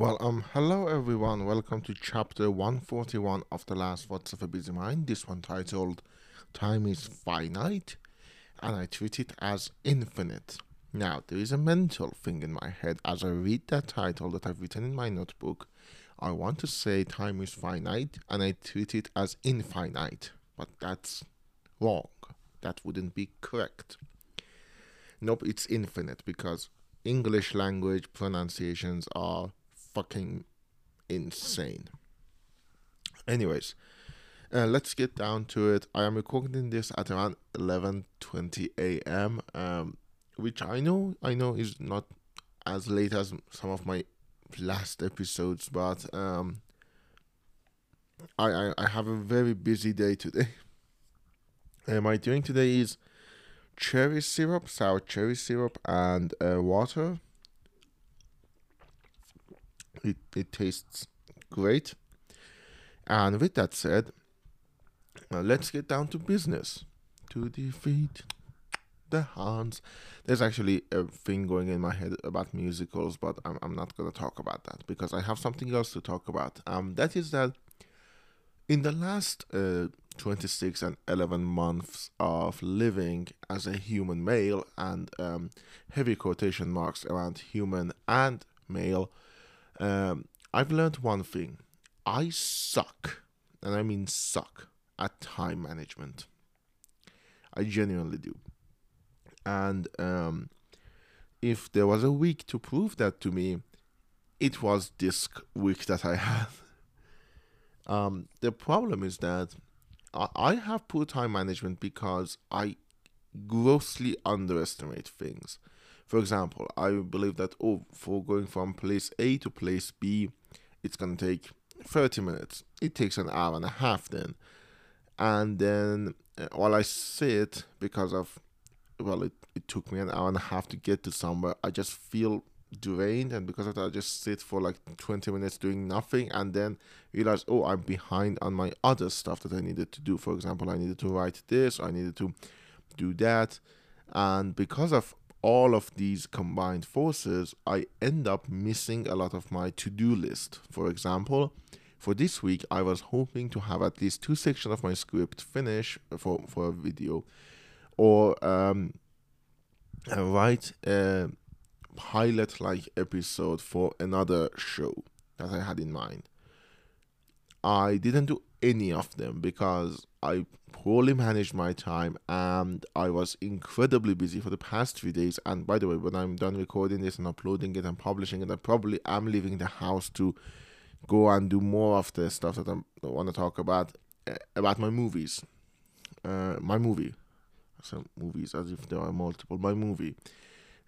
Well, um, hello everyone. Welcome to chapter 141 of The Last Thoughts of a Busy Mind. This one titled Time is Finite, and I treat it as infinite. Now, there is a mental thing in my head as I read that title that I've written in my notebook. I want to say time is finite, and I treat it as infinite, but that's wrong. That wouldn't be correct. Nope, it's infinite because English language pronunciations are fucking insane. Anyways, uh, let's get down to it. I am recording this at around 11:20 a.m. Um, which I know I know is not as late as some of my last episodes, but um, I, I I have a very busy day today. And my doing today is cherry syrup, sour cherry syrup, and uh, water. It, it tastes great. And with that said, uh, let's get down to business. To defeat the Huns. There's actually a thing going in my head about musicals, but I'm, I'm not going to talk about that because I have something else to talk about. Um, that is that in the last uh, 26 and 11 months of living as a human male and um, heavy quotation marks around human and male, um, I've learned one thing. I suck, and I mean suck, at time management. I genuinely do. And um, if there was a week to prove that to me, it was this week that I had. Um, the problem is that I have poor time management because I grossly underestimate things. For example, I believe that oh, for going from place A to place B, it's gonna take 30 minutes. It takes an hour and a half then. And then uh, while I sit because of well, it, it took me an hour and a half to get to somewhere, I just feel drained and because of that I just sit for like 20 minutes doing nothing and then realize oh I'm behind on my other stuff that I needed to do for example I needed to write this I needed to do that and because of all of these combined forces I end up missing a lot of my to-do list for example for this week I was hoping to have at least two sections of my script finish for for a video or um write a pilot like episode for another show that I had in mind. I didn't do any of them because I poorly managed my time and I was incredibly busy for the past few days. And by the way, when I'm done recording this and uploading it and publishing it, I probably am leaving the house to go and do more of the stuff that I'm, want to talk about uh, about my movies. Uh, my movie. Some movies as if there are multiple. My movie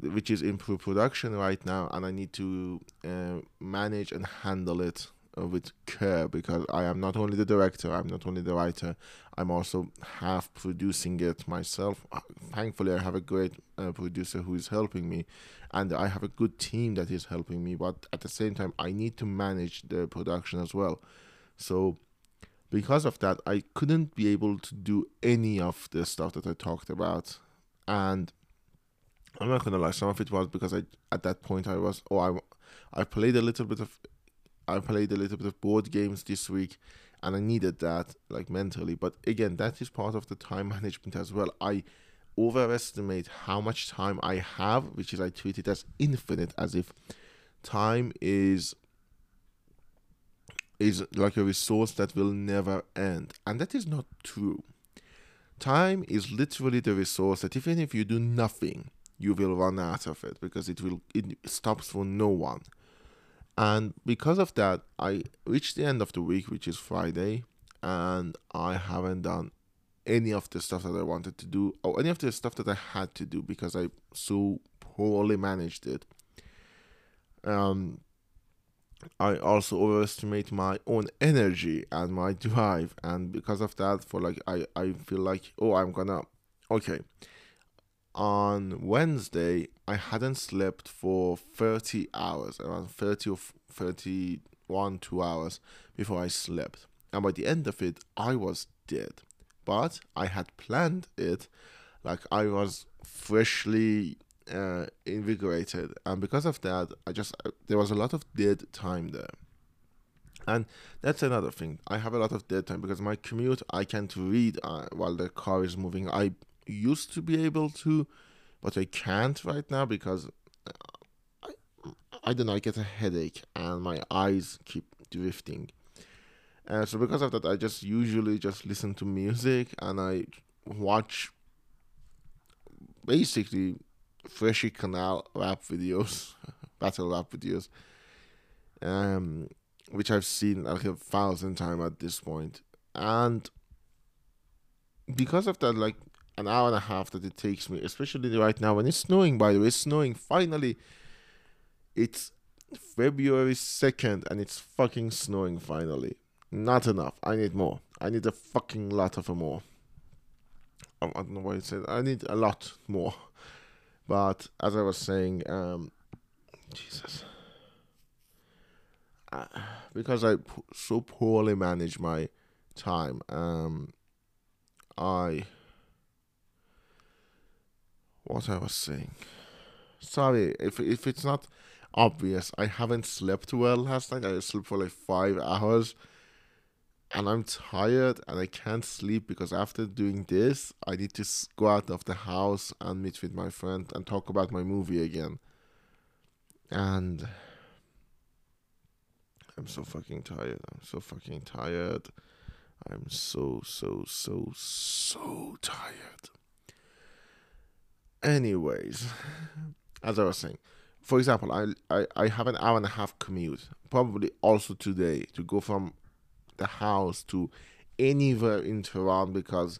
which is in pre production right now, and I need to uh, manage and handle it with care because I am not only the director, I'm not only the writer, I'm also half producing it myself. Uh, thankfully, I have a great uh, producer who is helping me, and I have a good team that is helping me. But at the same time, I need to manage the production as well. So, because of that, I couldn't be able to do any of the stuff that I talked about, and I'm not gonna lie. Some of it was because I at that point I was oh I I played a little bit of I played a little bit of board games this week, and I needed that like mentally. But again, that is part of the time management as well. I overestimate how much time I have, which is I treat it as infinite, as if time is is like a resource that will never end, and that is not true. Time is literally the resource that even if you do nothing, you will run out of it because it will it stops for no one. And because of that, I reached the end of the week, which is Friday, and I haven't done any of the stuff that I wanted to do or any of the stuff that I had to do because I so poorly managed it. Um, I also overestimate my own energy and my drive, and because of that, for like I I feel like oh I'm gonna okay on Wednesday, I hadn't slept for 30 hours, around 30 or 31, 2 hours before I slept. And by the end of it, I was dead. But I had planned it like I was freshly uh, invigorated, and because of that, I just uh, there was a lot of dead time there. And that's another thing. I have a lot of dead time because my commute, I can't read uh, while the car is moving. I used to be able to, but I can't right now because uh, I, I don't know. I get a headache and my eyes keep drifting. Uh, so because of that, I just usually just listen to music and I watch basically Freshy Canal rap videos, battle rap videos. Um, which I've seen like a thousand times at this point. And because of that, like an hour and a half that it takes me, especially right now when it's snowing, by the way, it's snowing finally. It's February 2nd and it's fucking snowing finally. Not enough. I need more. I need a fucking lot of more. I don't know why I said. I need a lot more. But as I was saying, um, Jesus because I so poorly manage my time, um, I what I was saying. Sorry if if it's not obvious. I haven't slept well last night. I slept for like five hours, and I'm tired and I can't sleep because after doing this, I need to go out of the house and meet with my friend and talk about my movie again. And I'm so fucking tired. I'm so fucking tired. I'm so, so, so, so tired. Anyways, as I was saying, for example, I, I, I have an hour and a half commute, probably also today, to go from the house to anywhere in Tehran because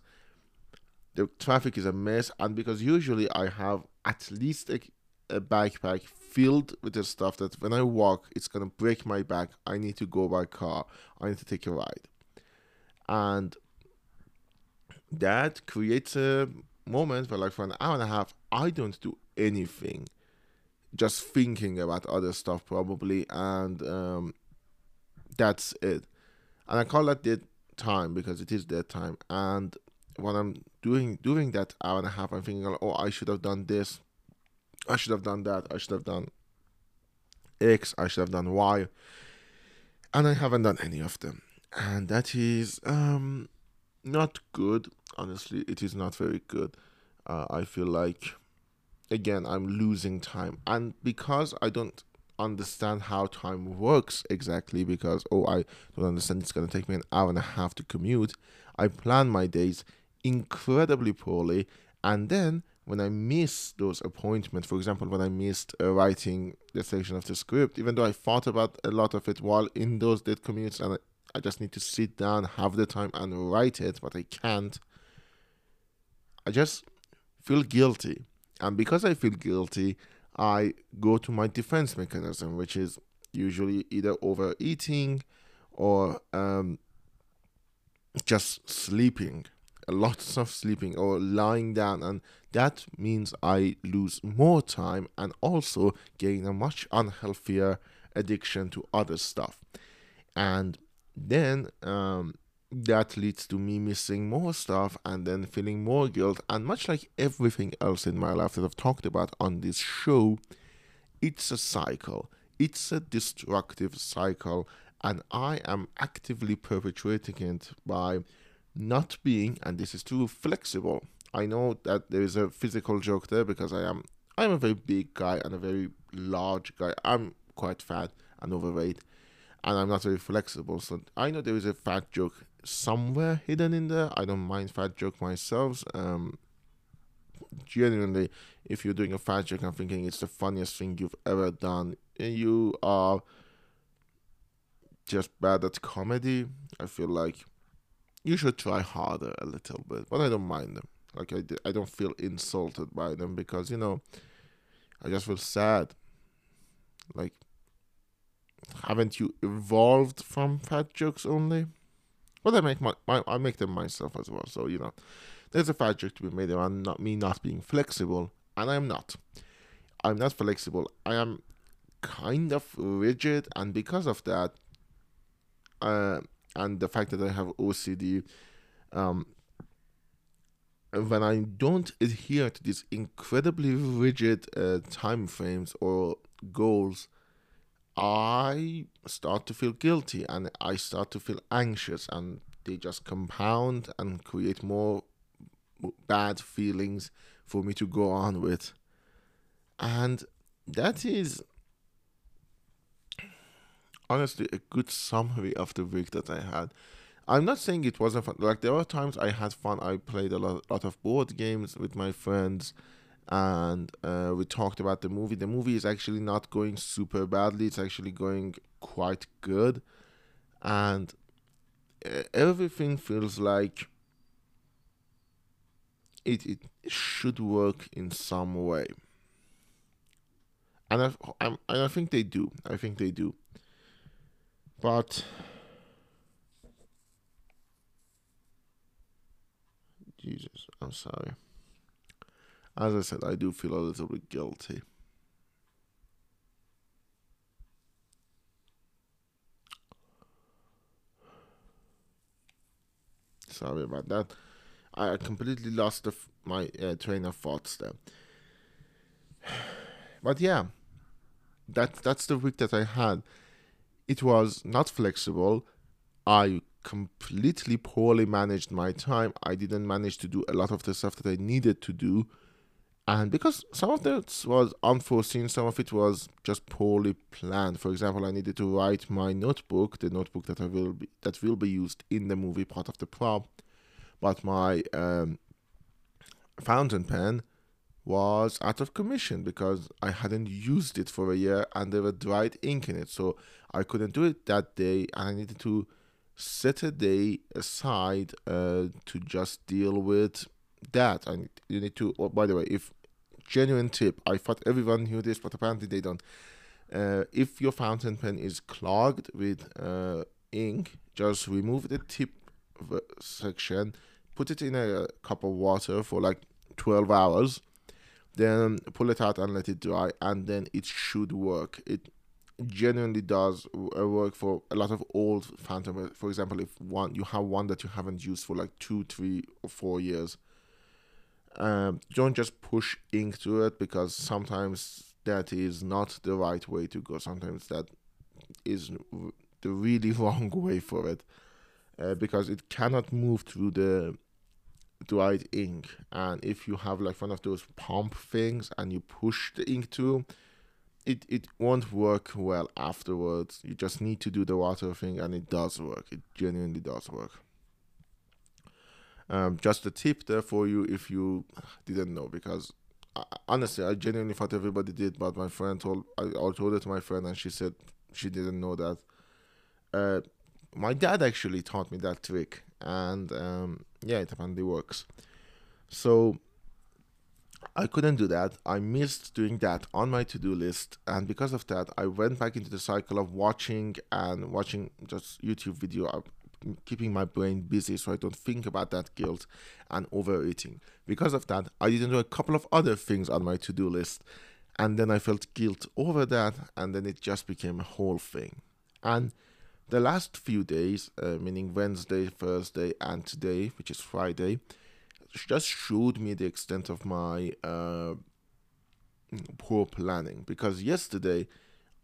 the traffic is a mess and because usually I have at least a, a backpack filled with the stuff that when I walk, it's gonna break my back. I need to go by car. I need to take a ride, and that creates a moment where, like, for an hour and a half, I don't do anything, just thinking about other stuff probably, and um, that's it. And I call that dead time because it is dead time. And when I'm doing doing that hour and a half, I'm thinking, oh, I should have done this I should have done that. I should have done X. I should have done Y. And I haven't done any of them. And that is um, not good. Honestly, it is not very good. Uh, I feel like, again, I'm losing time. And because I don't understand how time works exactly, because, oh, I don't understand it's going to take me an hour and a half to commute, I plan my days incredibly poorly. And then when I miss those appointments, for example, when I missed uh, writing the section of the script, even though I thought about a lot of it while in those dead commutes, and I, I just need to sit down, have the time, and write it, but I can't. I just feel guilty, and because I feel guilty, I go to my defense mechanism, which is usually either overeating or um, just sleeping lots of sleeping or lying down. And that means i lose more time and also gain a much unhealthier addiction to other stuff. And then um, that leads to me missing more stuff and then feeling more guilt and much like everything else in my life that i've talked about on this show it's a cycle it's a destructive cycle and i am actively perpetuating it by not being, and this is too flexible. I know that there is a physical joke there because I am I'm a very big guy and a very large guy. I'm quite fat and overweight, and I'm not very flexible. So I know there is a fat joke somewhere hidden in there. I don't mind fat joke myself. Um, genuinely, if you're doing a fat joke, I'm thinking it's the funniest thing you've ever done. And you are just bad at comedy. I feel like you should try harder a little bit, but I don't mind them. Like I, I don't feel insulted by them because you know, I just feel sad. Like, haven't you evolved from fat jokes only? Well, I make my, my I make them myself as well. So you know, there's a joke to be made around not me not being flexible, and I'm not. I'm not flexible. I am kind of rigid, and because of that, uh, and the fact that I have OCD, um, when I don't adhere to these incredibly rigid uh, time frames or goals, I start to feel guilty and I start to feel anxious, and they just compound and create more bad feelings for me to go on with. And that is honestly a good summary of the week that I had. I'm not saying it wasn't fun. Like there were times I had fun. I played a lot, lot of board games with my friends, and uh, we talked about the movie. The movie is actually not going super badly. It's actually going quite good, and uh, everything feels like it it should work in some way. And I, I'm, and I think they do. I think they do. But Jesus, I'm sorry. As I said, I do feel a little bit guilty. Sorry about that. I completely lost the, my uh, train of thoughts there. But yeah, that that's the week that I had. It was not flexible. I completely poorly managed my time. I didn't manage to do a lot of the stuff that I needed to do. And because some of it was unforeseen, some of it was just poorly planned. For example, I needed to write my notebook, the notebook that I will be that will be used in the movie, part of the prop. But my um, fountain pen was out of commission because I hadn't used it for a year and there was dried ink in it. So I couldn't do it that day and I needed to set a day aside uh, to just deal with that. And you need to, oh, by the way, if genuine tip, I thought everyone knew this, but apparently they don't. Uh, if your fountain pen is clogged with uh, ink, just remove the tip section, put it in a cup of water for like 12 hours, then pull it out and let it dry, and then it should work. It genuinely does uh, work for a lot of old phantom for example if one you have one that you haven't used for like two three or four years um, don't just push ink to it because sometimes that is not the right way to go sometimes that is the really wrong way for it uh, because it cannot move through the dried ink and if you have like one of those pump things and you push the ink through it it won't work well afterwards. You just need to do the water thing, and it does work. It genuinely does work. Um, just a tip there for you if you didn't know, because I, honestly, I genuinely thought everybody did, but my friend told I, I told it to my friend, and she said she didn't know that. Uh, my dad actually taught me that trick, and um, yeah, it apparently works. So I couldn't do that. I missed doing that on my to do list. And because of that, I went back into the cycle of watching and watching just YouTube video, keeping my brain busy so I don't think about that guilt and overeating. Because of that, I didn't do a couple of other things on my to do list. And then I felt guilt over that. And then it just became a whole thing. And the last few days, uh, meaning Wednesday, Thursday, and today, which is Friday, just showed me the extent of my uh, poor planning because yesterday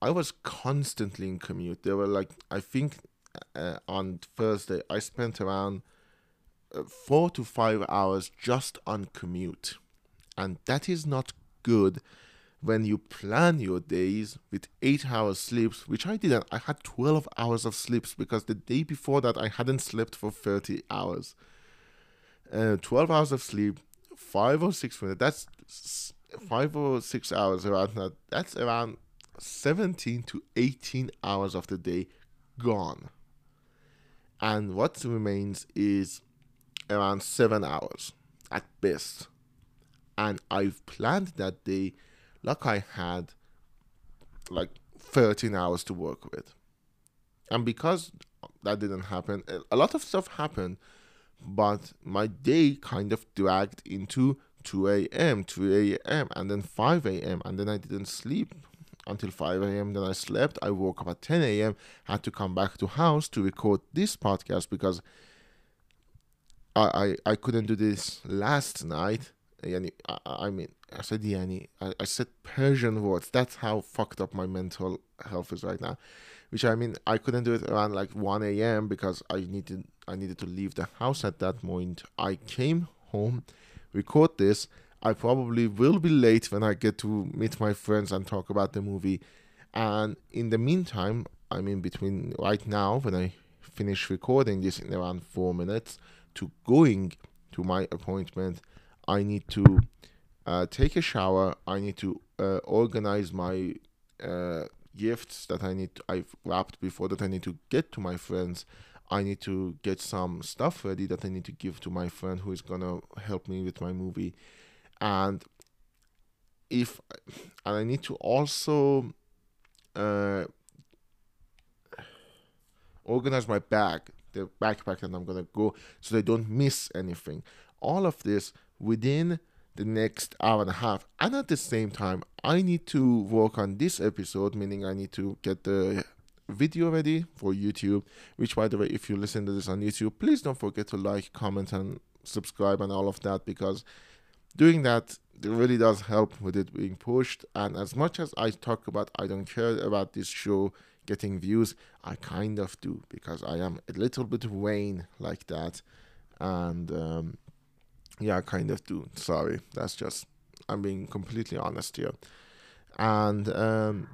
I was constantly in commute. There were like I think uh, on Thursday I spent around uh, four to five hours just on commute, and that is not good when you plan your days with eight hours sleeps, which I didn't. I had 12 hours of sleeps because the day before that I hadn't slept for 30 hours uh, 12 hours of sleep, five or six minutes. That's five or six hours around that. That's around 17 to 18 hours of the day gone. And what remains is around seven hours at best. And I've planned that day like I had like 13 hours to work with. And because that didn't happen, a lot of stuff happened but my day kind of dragged into 2 a.m., 3 a.m., and then 5 a.m., and then I didn't sleep until 5 a.m. Then I slept. I woke up at 10 a.m., had to come back to house to record this podcast because I, I, I couldn't do this last night. Yani, I, I mean, I said yani, I, I said Persian words. That's how fucked up my mental health is right now. Which I mean, I couldn't do it around like 1 a.m. because I needed I needed to leave the house at that point. I came home, record this. I probably will be late when I get to meet my friends and talk about the movie. And in the meantime, I mean, between right now when I finish recording this in around four minutes to going to my appointment, I need to uh, take a shower. I need to uh, organize my uh, gifts that I need. To, I've wrapped before that I need to get to my friends. I need to get some stuff ready that I need to give to my friend who is gonna help me with my movie, and if and I need to also uh, organize my bag, the backpack that I'm gonna go, so they don't miss anything. All of this within the next hour and a half, and at the same time, I need to work on this episode, meaning I need to get the video ready for YouTube. Which, by the way, if you listen to this on YouTube, please don't forget to like, comment, and subscribe, and all of that because doing that it really does help with it being pushed. And as much as I talk about, I don't care about this show getting views, I kind of do because I am a little bit vain like that. And um, yeah, I kind of do. Sorry, that's just, I'm being completely honest here. And um,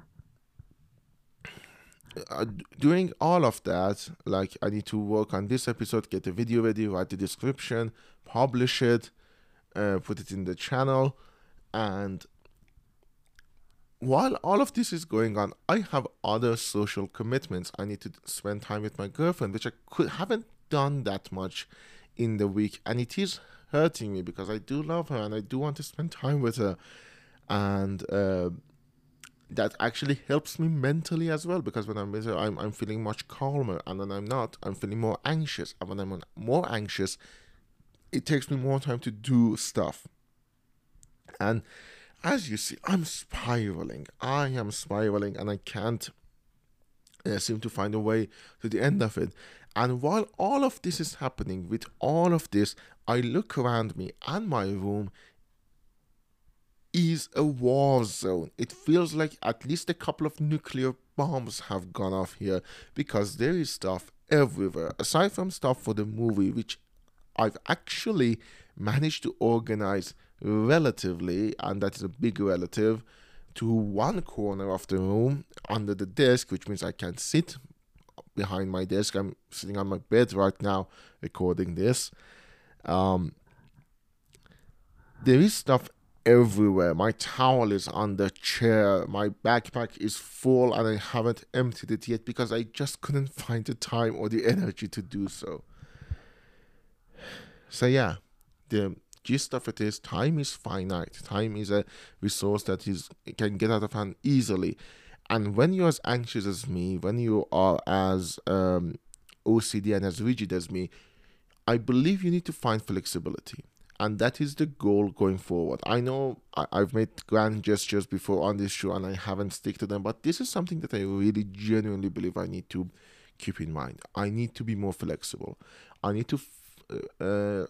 uh, doing all of that, like I need to work on this episode, get the video ready, write the description, publish it, uh, put it in the channel, and while all of this is going on, I have other social commitments. I need to spend time with my girlfriend, which I could haven't done that much in the week, and it is hurting me because I do love her and I do want to spend time with her, and uh, that actually helps me mentally as well. Because when I'm with her, I'm I'm feeling much calmer, and when I'm not, I'm feeling more anxious, and when I'm more anxious, it takes me more time to do stuff, and as you see, I'm spiraling. I am spiraling, and I can't uh, seem to find a way to the end of it. And while all of this is happening, with all of this, I look around me, and my room is a war zone. It feels like at least a couple of nuclear bombs have gone off here because there is stuff everywhere. Aside from stuff for the movie, which I've actually managed to organize relatively, and that is a big relative, to one corner of the room under the desk, which means I can sit behind my desk. I'm sitting on my bed right now recording this. Um, there is stuff everywhere. My towel is on the chair. My backpack is full and I haven't emptied it yet because I just couldn't find the time or the energy to do so. So, yeah, the gist of it is time is finite. Time is a resource that is can get out of hand easily. And when you're as anxious as me, when you are as um, OCD and as rigid as me, I believe you need to find flexibility. And that is the goal going forward. I know I, have made grand gestures before on this show and I haven't stick to them, but this is something that I really genuinely believe I need to keep in mind. I need to be more flexible. I need to uh,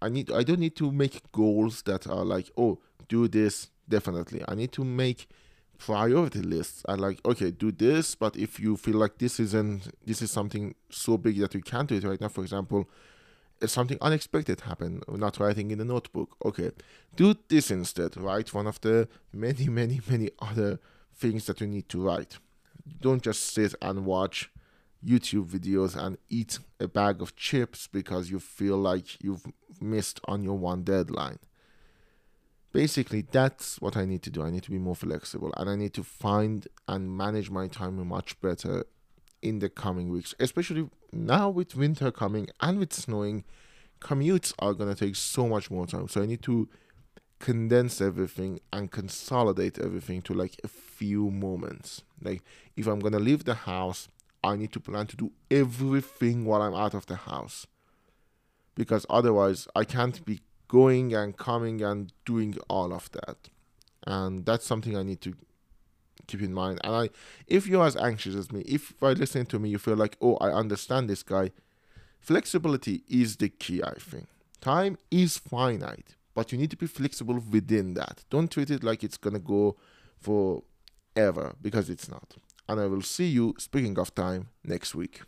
I need I don't need to make goals that are like, oh, do this definitely. I need to make priority lists. I like, okay, do this, but if you feel like this isn't this is something so big that you can't do it right now, for example, if something unexpected happened, not writing in the notebook, okay, do this instead. Write one of the many, many, many other things that you need to write. Don't just sit and watch YouTube videos and eat a bag of chips because you feel like you've missed on your one deadline. Basically, that's what I need to do. I need to be more flexible and I need to find and manage my time much better in the coming weeks, especially now with winter coming and with snowing. Commutes are going to take so much more time. So I need to condense everything and consolidate everything to like a few moments. Like if I'm to leave the house, I need to plan to do everything while I'm out of the house. Because otherwise, I can't be going and coming and doing all of that. And that's something I need to keep in mind. And I, if you're as anxious as me, if by listening to me you feel like, oh, I understand this guy, flexibility is the key, I think. Time is finite, but you need to be flexible within that. Don't treat it like it's gonna go forever because it's not and I will see you, speaking of time, next week.